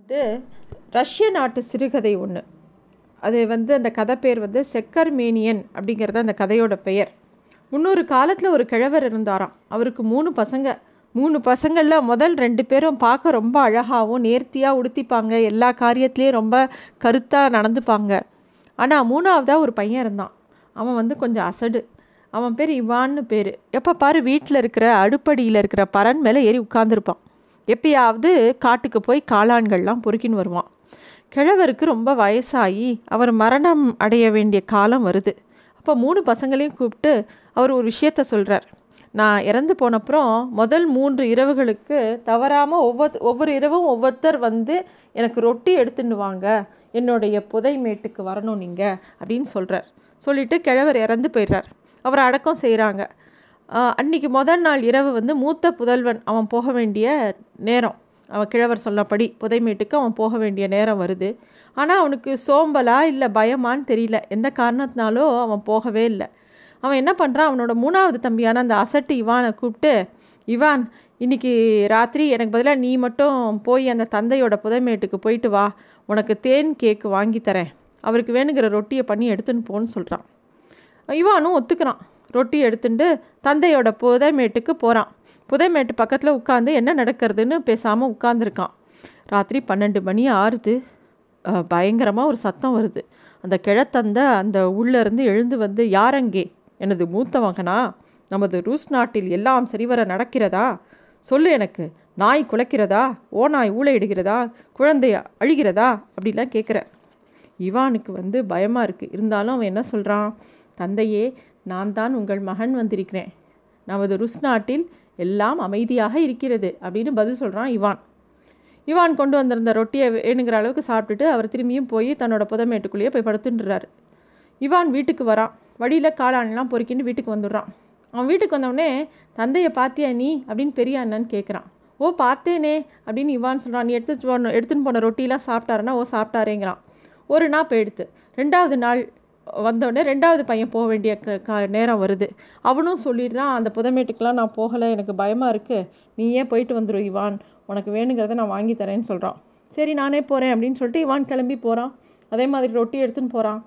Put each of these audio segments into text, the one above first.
வந்து ரஷ்ய நாட்டு சிறுகதை ஒன்று அது வந்து அந்த கதை பேர் வந்து செக்கர் மேனியன் அப்படிங்கிறது அந்த கதையோட பெயர். முன்னொரு காலத்தில் ஒரு கிழவர் இருந்தாராம். அவருக்கு மூணு பசங்க. மூணு பசங்களில் முதல் ரெண்டு பேரும் பார்க்க ரொம்ப அழகாகவும் நேர்த்தியாக உடுத்திப்பாங்க. எல்லா காரியத்துலேயும் ரொம்ப கருத்தாக நடந்துப்பாங்க. ஆனால் மூணாவதாக ஒரு பையன் இருந்தான். அவன் வந்து கொஞ்சம் அசடு. அவன் பேர் இவான்னு பேர். எப்போ பாரு வீட்டில் இருக்கிற அடுப்படியில் இருக்கிற பரன் மேலே ஏறி உட்காந்துருப்பான் எப்பயாவது காட்டுக்கு போய் காளான்கள்லாம் பொறுக்கின்னு வருவான். கிழவருக்கு ரொம்ப வயசாகி அவர் மரணம் அடைய வேண்டிய காலம் வருது. அப்போ மூணு பசங்களையும் கூப்பிட்டு அவர் ஒரு விஷயத்த சொல்கிறார் நான் இறந்து போனப்புறம் முதல் மூன்று இரவுகளுக்கு தவறாமல் ஒவ்வொரு ஒவ்வொரு இரவும் ஒவ்வொருத்தர் வந்து எனக்கு ரொட்டி எடுத்துன்னு வாங்க என்னுடைய புதை மேட்டுக்கு வரணும் நீங்கள் அப்படின்னு சொல்கிறார் சொல்லிவிட்டு கிழவர் இறந்து போயிடுறார். அவரை அடக்கம் செய்கிறாங்க அன்றைக்கி முதல் நாள் இரவு வந்து மூத்த புதல்வன் அவன் போக வேண்டிய நேரம். அவன் கிழவர் சொன்னபடி புதைமேட்டுக்கு அவன் போக வேண்டிய நேரம் வருது. ஆனால் அவனுக்கு சோம்பலா இல்லை பயமான்னு தெரியல. எந்த காரணத்தினாலோ அவன் போகவே இல்லை. அவன் என்ன பண்ணுறான் அவனோட மூணாவது தம்பியான அந்த அசட்டு இவானை கூப்பிட்டு இவான் இன்னைக்கு ராத்திரி எனக்கு பதிலாக நீ மட்டும் போய் அந்த தந்தையோட புதைமேட்டுக்கு போயிட்டு வா. உனக்கு தேன் கேக்கு வாங்கி தரேன். அவருக்கு வேணுங்கிற ரொட்டியை பண்ணி எடுத்துன்னு போன்னு சொல்கிறான் இவானும் ஒத்துக்கிறான். ரொட்டி எடுத்துட்டு தந்தையோட புதைமேட்டுக்கு போகிறான் புதைமேட்டு பக்கத்தில் உட்காந்து என்ன நடக்கிறதுன்னு பேசாமல் உட்காந்துருக்கான் ராத்திரி பன்னெண்டு மணி ஆறுது. பயங்கரமாக ஒரு சத்தம் வருது. அந்த கிழத்தந்த அந்த உள்ளேருந்து எழுந்து வந்து யாரங்கே? எனது மூத்த மகனா? நமது ரூஸ் நாட்டில் எல்லாம் சரிவர நடக்கிறதா? சொல்லு எனக்கு. நாய் குலைக்கிறதா? ஓ நாய் ஊழையிடுகிறதா குழந்தை அழுகிறதா? அப்படிலாம் கேட்குற இவானுக்கு வந்து பயமாக இருக்குது இருந்தாலும் அவன் என்ன சொல்கிறான் தந்தையே நான் தான் உங்கள் மகன் வந்திருக்கிறேன். நமது ருஸ் நாட்டில் எல்லாம் அமைதியாக இருக்கிறது அப்படின்னு பதில் சொல்கிறான் இவான். இவான் கொண்டு வந்திருந்த ரொட்டியை வேணுங்கிற அளவுக்கு சாப்பிட்டுட்டு அவர் திரும்பியும் போய் தன்னோட புதமேட்டுக்குள்ளேயே போய் படுத்துட்டுறாரு இவான் வீட்டுக்கு வரான். வழியில் காளான்லாம் பொறுக்கின்னு வீட்டுக்கு வந்துடுறான். அவன் வீட்டுக்கு வந்தவுடனே தந்தையை பார்த்தியா நீ? அப்படின்னு பெரிய அண்ணன் கேட்குறான் ஓ பார்த்தேனே அப்படின்னு இவான் சொல்கிறான் நீ எடுத்து போன எடுத்துன்னு போன ரொட்டிலாம் சாப்பிட்டாருன்னா ஓ சாப்பிட்டாரேங்கிறான். ஒரு நாள் போயிடுத்து. ரெண்டாவது நாள் வந்தோடனே ரெண்டாவது பையன் போக வேண்டிய க க நேரம் வருது. அவனும் சொல்லிடுறான் அந்த புதமேட்டுக்கெலாம் நான் போகலை எனக்கு பயமாக இருக்குது நீ ஏன் போயிட்டு வந்துடும் இவான்? உனக்கு வேணுங்கிறத நான் வாங்கி தரேன்னு சொல்கிறான் சரி நானே போகிறேன் அப்படின்னு சொல்லிட்டு இவான் கிளம்பி போகிறான் அதே மாதிரி ரொட்டி எடுத்துன்னு போகிறான்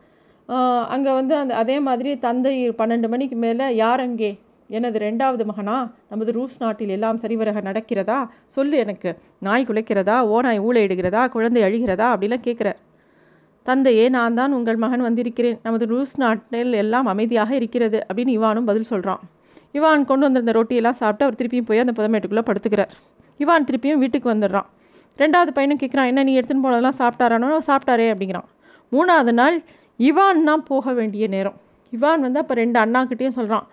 அங்கே வந்து அந்த அதே மாதிரி தந்தை பன்னெண்டு மணிக்கு மேலே யார் அங்கே? எனது ரெண்டாவது மகனா? நமது ரூஸ் நாட்டில் எல்லாம் சரிவரக நடக்கிறதா? சொல்லு எனக்கு. நாய் குலைக்கிறதா? ஓ நாய் ஊழையிடுகிறதா குழந்தை அழுகிறதா? அப்படிலாம் கேட்குறேன் தந்தையே நான் தான் உங்கள் மகன் வந்திருக்கிறேன். நமது ரூஸ் நாட்டில் எல்லாம் அமைதியாக இருக்கிறது அப்படின்னு இவானும் பதில் சொல்கிறான் இவான் கொண்டு வந்திருந்த ரொட்டியெல்லாம் சாப்பிட்டு அவர் திருப்பியும் போய் அந்த புதமேட்டுக்குள்ளே படுத்துக்கிறார். இவான் திருப்பியும் வீட்டுக்கு வந்துடுறான். ரெண்டாவது பையனும் கேட்குறான் என்ன நீ எடுத்துன்னு போனதெல்லாம் சாப்பிட்டாரானோ சாப்பிட்டாரே அப்படிங்கிறான். மூணாவது நாள் இவான் தான் போக வேண்டிய நேரம். இவான் வந்து அப்போ ரெண்டு அண்ணாக்கிட்டேயும் சொல்கிறான்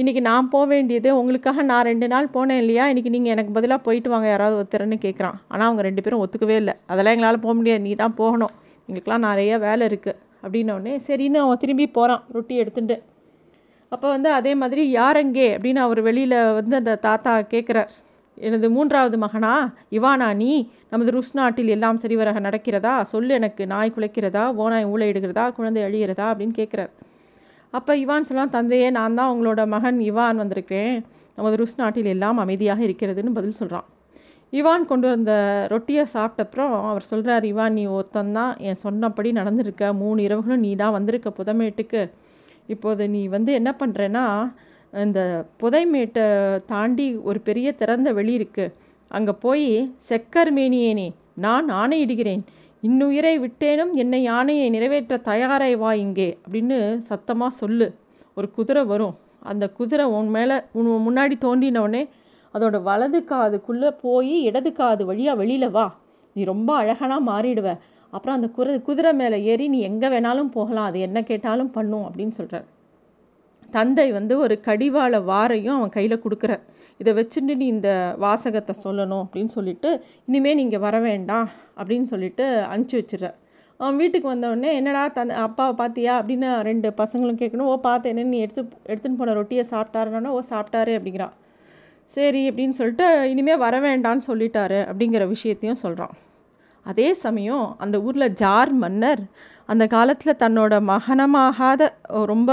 இன்றைக்கி நான் போக வேண்டியது உங்களுக்காக நான் ரெண்டு நாள் போனேன் இல்லையா? இன்றைக்கி நீங்கள் எனக்கு பதிலாக போயிட்டு வாங்க யாராவது ஒருத்தரன்னு கேட்குறான் ஆனால் அவங்க ரெண்டு பேரும் ஒத்துக்கவே இல்லை. அதெல்லாம் எங்களால் போக முடியாது நீ தான் போகணும். எங்களுக்கெலாம் நிறைய வேலை இருக்குது அப்படின்னோடனே சரின்னு அவன் திரும்பி போகிறான் ரொட்டி எடுத்துட்டு அப்போ வந்து அதே மாதிரி யாரெங்கே அப்படின்னு அவர் வெளியில் வந்து அந்த தாத்தா கேட்குறார் எனது மூன்றாவது மகனா? இவானா நீ? நமது ருஸ் நாட்டில் எல்லாம் சரிவராக நடக்கிறதா? சொல்லு எனக்கு நாய் குலைக்கிறதா? ஓனாய் ஊழையிடுகிறதா குழந்தை அழிகிறதா? அப்படின்னு கேட்குறார் அப்போ இவான் சொல்லலாம் தந்தையே நான் தான் உங்களோட மகன் இவான் வந்திருக்கிறேன். நமது ருஸ் நாட்டில் எல்லாம் அமைதியாக இருக்கிறதுன்னு பதில் சொல்கிறான் இவான் கொண்டு வந்த ரொட்டியை சாப்பிட்டப்புறம் அவர் சொல்கிறார் இவான் நீ ஒருத்தந்தான் என் சொன்னபடி நடந்திருக்க. மூணு இரவுகளும் நீ தான் வந்திருக்க புதமேட்டுக்கு. இப்போது நீ வந்து என்ன பண்ணுறேன்னா இந்த புதைமேட்டை தாண்டி ஒரு பெரிய திறந்த வெளி இருக்குது அங்கே போய் செக்கர் மேனியேனே நான் ஆணையிடுகிறேன். இன்னுயிரை விட்டேனும் என்னை யானையை நிறைவேற்ற தயாராய் வா இங்கே அப்படின்னு சத்தமாக சொல்லு. ஒரு குதிரை வரும். அந்த குதிரை உன் மேலே உன் முன்னாடி தோண்டினவுடனே அதோட வலது காதுக்குள்ளே போய் இடது காது வழியாக வெளியில் வா. நீ ரொம்ப அழகனாக மாறிடுவ. அப்புறம் அந்த குர குதிரை மேலே ஏறி நீ எங்கே வேணாலும் போகலாம். அது என்ன கேட்டாலும் பண்ணும் அப்படின்னு சொல்கிறார் தந்தை வந்து ஒரு கடிவாள வாரையும் அவன் கையில் கொடுக்குறார். இதை வச்சுட்டு நீ இந்த வாசகத்தை சொல்லணும் அப்படின்னு சொல்லிட்டு இனிமேல் நீங்கள் வர வேண்டாம் அப்படின்னு சொல்லிட்டு அனுப்பிச்சி வச்சிடுறார். அவன் வீட்டுக்கு வந்தவுடனே என்னடா தன் அப்பாவை பார்த்தியா அப்படின்னு ரெண்டு பசங்களும் கேட்கணும். ஓ பார்த்தேன்னு நீ எடுத்து எடுத்துன்னு போன ரொட்டியை சாப்பிட்டாருன்னா ஓ சாப்பிட்டாரு அப்படிங்கிறான். சரி அப்படின்னு சொல்லிட்டு இனிமேல் வர வேண்டான்னு சொல்லிட்டாரு அப்படிங்கிற விஷயத்தையும் சொல்கிறான் அதே சமயம் அந்த ஊரில் ஜார் மன்னர் அந்த காலத்தில் தன்னோட மகனமாகாத ரொம்ப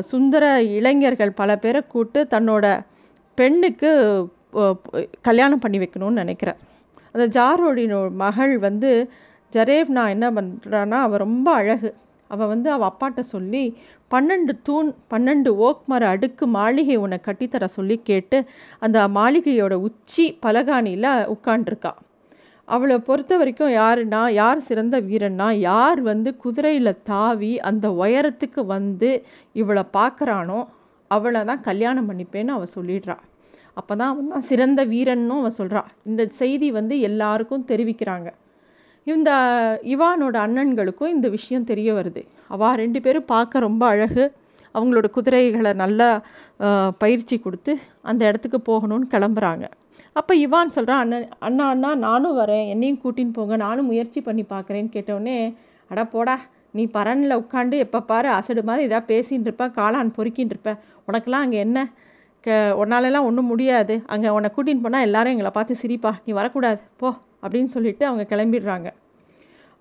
சுந்தர இளைஞர்கள் பல பேரை கூட்டு தன்னோட பெண்ணுக்கு கல்யாணம் பண்ணி வைக்கணும்னு நினைக்கிறேன் அந்த ஜாரோடினோ மகள் வந்து ஜரேவ்னா என்ன பண்ணுறான்னா அவள் ரொம்ப அழகு. அவள் வந்து அவள் அப்பாட்ட சொல்லி பன்னெண்டு தூண் பன்னெண்டு ஓக் மர அடுக்கு மாளிகை உன்னை கட்டித்தர சொல்லி கேட்டு அந்த மாளிகையோட உச்சி பலகாணியில் உட்காண்டிருக்கா அவளை பொறுத்த வரைக்கும் யாருன்னா யார் சிறந்த வீரன்னா யார் வந்து குதிரையில் தாவி அந்த உயரத்துக்கு வந்து இவளை பார்க்குறானோ அவளை தான் கல்யாணம் பண்ணிப்பேன்னு அவள் சொல்லிடுறா. அப்போ தான் அவன் தான் சிறந்த வீரன்னும் அவள் சொல்கிறா இந்த செய்தி வந்து எல்லாருக்கும் தெரிவிக்கிறாங்க. இந்த இவானோட அண்ணன்களுக்கும் இந்த விஷயம் தெரிய வருது. அவள் ரெண்டு பேரும் பார்க்க ரொம்ப அழகு. அவங்களோட குதிரைகளை நல்லா பயிற்சி கொடுத்து அந்த இடத்துக்கு போகணும்னு கிளம்புறாங்க. அப்போ இவான் சொல்கிறான் அண்ணன் அண்ணா அண்ணா நானும் வரேன். என்னையும் கூட்டின்னு போங்க. நானும் முயற்சி பண்ணி பார்க்குறேன்னு கேட்டோடனே அடா போடா நீ பரனில் உட்காந்து எப்போ பாரு அசடு மாதிரி எதாவது பேசின்னு இருப்ப காளான் பொறுக்கின்னு இருப்ப. உனக்கெல்லாம் அங்கே என்ன? உன்னாலெல்லாம் ஒன்றும் முடியாது. அங்கே உன்னை கூட்டின்னு போனால் எல்லாரும் எங்களை பார்த்து சிரிப்பா நீ வரக்கூடாது போ அப்படின்னு சொல்லிட்டு அவங்க கிளம்பிடுறாங்க.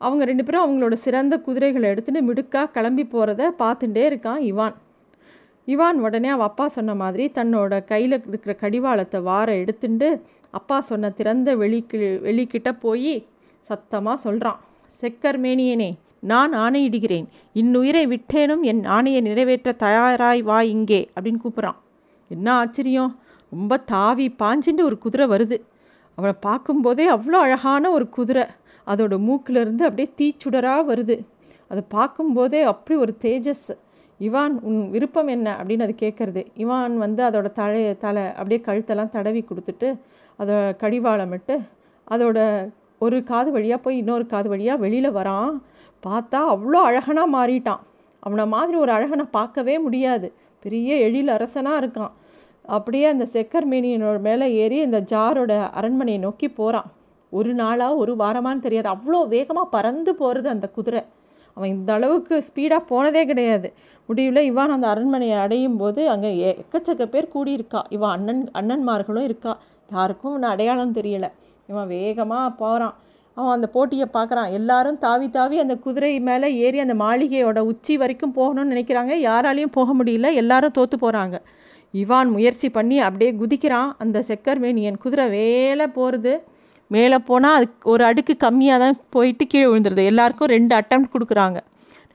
அவங்க ரெண்டு பேரும் அவங்களோட சிறந்த குதிரைகளை எடுத்துகிட்டு மிடுக்காக கிளம்பி போகிறத பார்த்துட்டே இருக்கான் இவான். இவான் உடனே அவள் அப்பா சொன்ன மாதிரி தன்னோட கையில் இருக்கிற கடிவாளத்தை வார எடுத்துட்டு அப்பா சொன்ன திறந்த வெளிக்கு வெளிக்கிட்ட போய் சத்தமாக சொல்கிறான் செக்கர் மேனியனே நான் ஆணையிடுகிறேன். இன்னுயிரை விட்டேனும் என் ஆணையை நிறைவேற்ற தயாராய் வா இங்கே அப்படின்னு கூப்பிட்றான். என்ன ஆச்சரியம்? ரொம்ப தாவி பாஞ்சின்னு ஒரு குதிரை வருது. அவனை பார்க்கும்போதே அவ்வளோ அழகான ஒரு குதிரை. அதோட மூக்கிலேருந்து அப்படியே தீச்சுடராக வருது. அதை பார்க்கும்போதே அப்படி ஒரு தேஜஸ். இவான் உன் விருப்பம் என்ன? அப்படின்னு அது கேட்குறது. இவான் வந்து அதோட தலை தலை அப்படியே கழுத்தெல்லாம் தடவி கொடுத்துட்டு அதை கடிவாளமிட்டு அதோட ஒரு காது வழியாக போய் இன்னொரு காது வழியாக வெளியில் வரான். பார்த்தா அவ்வளோ அழகனாக மாறிட்டான். அவனை மாதிரி ஒரு அழகனை பார்க்கவே முடியாது. பெரிய எழில் அரசனாக இருக்கான். அப்படியே அந்த செக்கர் மேனியனோட மேலே ஏறி அந்த ஜாரோட அரண்மனையை நோக்கி போகிறான் ஒரு நாளாக ஒரு வாரமானு தெரியாது. அவ்வளோ வேகமாக பறந்து போகிறது அந்த குதிரை. அவன் இந்த அளவுக்கு ஸ்பீடாக போனதே கிடையாது. முடிவில் இவான் அந்த அரண்மனையை அடையும் போது அங்கே எக்கச்சக்க பேர் கூடியிருக்கா. இவன் அண்ணன் அண்ணன்மார்களும் இருக்கா. யாருக்கும் ஒன்று அடையாளம் தெரியலை. இவன் வேகமாக போகிறான் அவன் அந்த போட்டியை பார்க்குறான். எல்லாரும் தாவி தாவி அந்த குதிரை மேலே ஏறி அந்த மாளிகையோட உச்சி வரைக்கும் போகணும்னு நினைக்கிறாங்க. யாராலையும் போக முடியல. எல்லாரும் தோற்று போகிறாங்க இவான் முயற்சி பண்ணி அப்படியே குதிக்கிறான். அந்த செக்கர் மேனியன் குதிரை வேலை போகிறது மேலே போனால் அதுக்கு ஒரு அடுக்கு கம்மியாக தான் போயிட்டு கீழே விழுந்துருது. எல்லாருக்கும் ரெண்டு அட்டம் கொடுக்குறாங்க.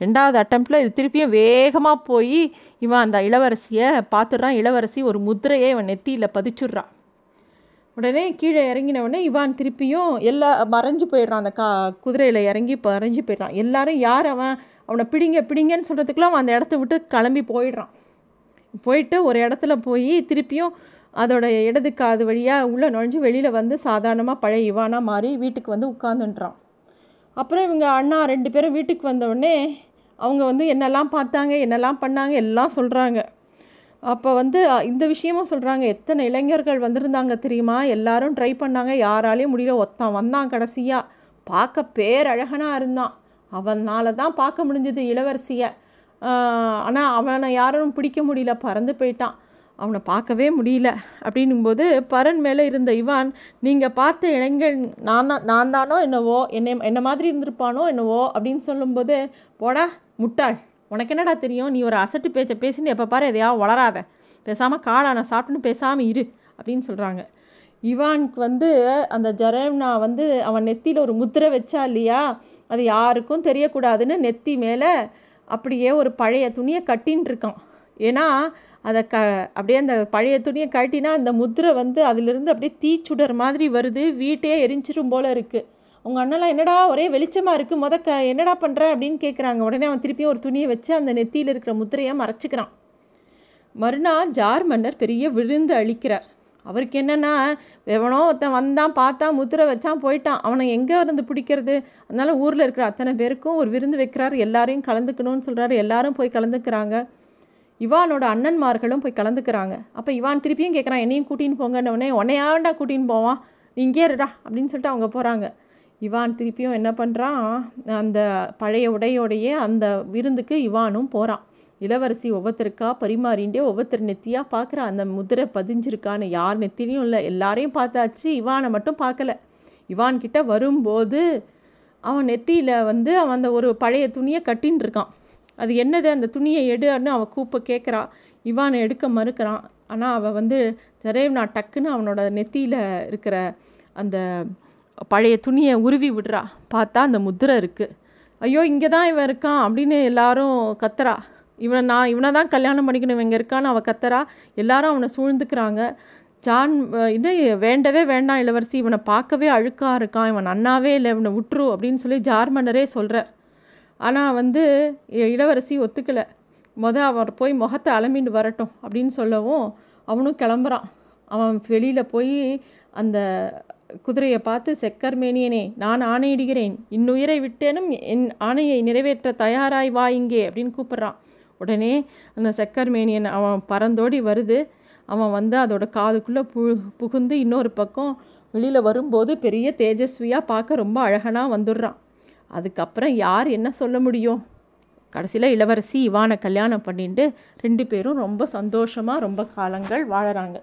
ரெண்டாவது அட்டம்ப்டில் இது திருப்பியும் வேகமாக போய் இவன் அந்த இளவரசியை பார்த்துடுறான். இளவரசி ஒரு முதிரையை இவன் நெத்தியில் பதிச்சுட்றான். உடனே கீழே இறங்கினவுடனே இவான் திருப்பியும் எல்லா மறைஞ்சு போயிடுறான் அந்த கா குதிரையில் இறங்கி மறைஞ்சு போயிடுறான். எல்லாரும் யார் அவன்? அவனை பிடிங்க பிடிங்கன்னு சொல்கிறதுக்குலாம் அவன் அந்த இடத்த விட்டு கிளம்பி போயிடுறான். போயிட்டு ஒரு இடத்துல போய் திருப்பியும் அதோட இடது காது வழியாக உள்ளே நுழைஞ்சு வெளியில் வந்து சாதாரணமாக பழைய இவானாக மாறி வீட்டுக்கு வந்து உட்காந்துன்றான் அப்புறம் இவங்க அண்ணா ரெண்டு பேரும் வீட்டுக்கு வந்தவுடனே அவங்க வந்து என்னெல்லாம் பார்த்தாங்க என்னெல்லாம் பண்ணாங்க எல்லாம் சொல்கிறாங்க அப்போ வந்து இந்த விஷயமும் சொல்கிறாங்க எத்தனை இளைஞர்கள் வந்திருந்தாங்க தெரியுமா? எல்லாரும் ட்ரை பண்ணாங்க. யாராலையும் முடியல. ஒத்தான் வந்தான் கடைசியாக பார்க்க பேரழகனாக இருந்தான். அவனால் தான் பார்க்க முடிஞ்சது இளவரசியை. ஆனால் அவனை யாரும் பிடிக்க முடியல. பறந்து போயிட்டான். அவனை பார்க்கவே முடியல. அப்படின்னும்போது பரன் மேலே இருந்த இவான் நீங்கள் பார்த்த இளைஞன் நான் நான் தானோ என்னவோ? என்னை என்ன மாதிரி இருந்திருப்பானோ என்னவோ? அப்படின்னு சொல்லும்போது போடா முட்டாள். உனக்கு என்னடா தெரியும்? நீ ஒரு அசட்டு பேச்சை பேசின்னு எப்போ பாரு எதையாவது வளராத. பேசாமல் காளான சாப்பிட்டுன்னு பேசாமல் இரு அப்படின்னு சொல்கிறாங்க இவானுக்கு வந்து அந்த ஜெரம்னா வந்து அவன் நெத்தியில் ஒரு முத்திரை வச்சா இல்லையா? அது யாருக்கும் தெரியக்கூடாதுன்னு நெத்தி மேலே அப்படியே ஒரு பழைய துணியை கட்டின்னு இருக்கான். ஏன்னா அதை க அப்படியே அந்த பழைய துணியை கட்டினா அந்த முத்திரை வந்து அதிலிருந்து அப்படியே தீச்சுடர் மாதிரி வருது. வீட்டையே எரிஞ்சிடும் போல் இருக்குது உங்கள் அண்ணெல்லாம் என்னடா ஒரே வெளிச்சமாக இருக்குது முத க என்னடா பண்ணுற அப்படின்னு கேட்குறாங்க உடனே அவன் திருப்பியும் ஒரு துணியை வச்சு அந்த நெத்தியில் இருக்கிற முத்திரையை மறைச்சிக்கிறான். மறுநாள் ஜார் மன்னர் பெரிய விழுந்து அழிக்கிறார். அவருக்கு என்னென்னா எவனோ ஒருத்தன் வந்தான் பார்த்தா முத்திரை வச்சான் போயிட்டான். அவனை எங்கே இருந்து பிடிக்கிறது? அதனால் ஊரில் இருக்கிற அத்தனை பேருக்கும் ஒரு விருந்து வைக்கிறார். எல்லாரையும் கலந்துக்கணும்னு சொல்கிறாரு எல்லாரும் போய் கலந்துக்கிறாங்க. இவானோட அண்ணன்மார்களும் போய் கலந்துக்கிறாங்க. அப்போ இவான் திருப்பியும் கேட்குறான் என்னையும் கூட்டின்னு போங்கன்னொடனே உன்னையாண்டா கூட்டின்னு போவான்? நீ இங்கே இருடா அப்படின்னு சொல்லிட்டு அவங்க போகிறாங்க இவான் திருப்பியும் என்ன பண்ணுறான் அந்த பழைய உடையோடையே அந்த விருந்துக்கு இவானும் போகிறான் இளவரசி ஒவ்வொருத்தருக்கா பரிமாறிண்டே ஒவ்வொருத்தர் நெத்தியாக பார்க்குறா. அந்த முதிரை பதிஞ்சிருக்கான்னு யார் நெத்திலையும் இல்லை. எல்லாரையும் பார்த்தாச்சு. இவானை மட்டும் பார்க்கல. இவான் கிட்ட வரும்போது அவன் நெத்தியில் வந்து அவன் அந்த ஒரு பழைய துணியை கட்டின்னு இருக்கான். அது என்னது? அந்த துணியை எடுன்னு அவள் கூப்ப கேட்குறா இவானை எடுக்க மறுக்கிறான். ஆனால் அவள் வந்து ஜரேவ் நான் டக்குன்னு அவனோட நெத்தியில் இருக்கிற அந்த பழைய துணியை உருவி விடுறா. பார்த்தா அந்த முத்திரை இருக்குது ஐயோ இங்கே தான் இவன் இருக்கான் அப்படின்னு எல்லாரும் கத்துறா. இவனை நான் இவனை தான் கல்யாணம் பண்ணிக்கணும் இவங்க இருக்கான்னு அவள் கத்துறா. எல்லாரும் அவனை சூழ்ந்துக்கிறாங்க. ஜான் இது வேண்டவே வேண்டாம் இளவரசி. இவனை பார்க்கவே அழுக்காக இருக்கான். இவன் நன்னாவே இல்லை. இவனை விட்டுரு அப்படின்னு சொல்லி ஜார்மன்னரே சொல்கிறார் ஆனால் வந்து இளவரசி ஒத்துக்கலை. மொதல் அவர் போய் முகத்தை அலம்பிட்டு வரட்டும் அப்படின்னு சொல்லவும் அவனும் கிளம்புறான். அவன் வெளியில் போய் அந்த குதிரையை பார்த்து செக்கர்மேனியனே நான் ஆணையிடுகிறேன். இன்னுயிரை விட்டேனும் என் ஆணையை நிறைவேற்ற தயாராய் வா இங்கே அப்படின்னு கூப்பிட்றான். உடனே அந்த செக்கர்மேனியன் அவன் பறந்தோடி வருது. அவன் வந்து அதோட காதுக்குள்ளே பு புகுந்து இன்னொரு பக்கம் வெளியில் வரும்போது பெரிய தேஜஸ்வியாக பார்க்க ரொம்ப அழகனாக வந்துடுறான். அதுக்கப்புறம் யார் என்ன சொல்ல முடியும்? கடைசியில் இளவரசி இவானை கல்யாணம் பண்ணிட்டு ரெண்டு பேரும் ரொம்ப சந்தோஷமாக ரொம்ப காலங்கள் வாழறாங்க.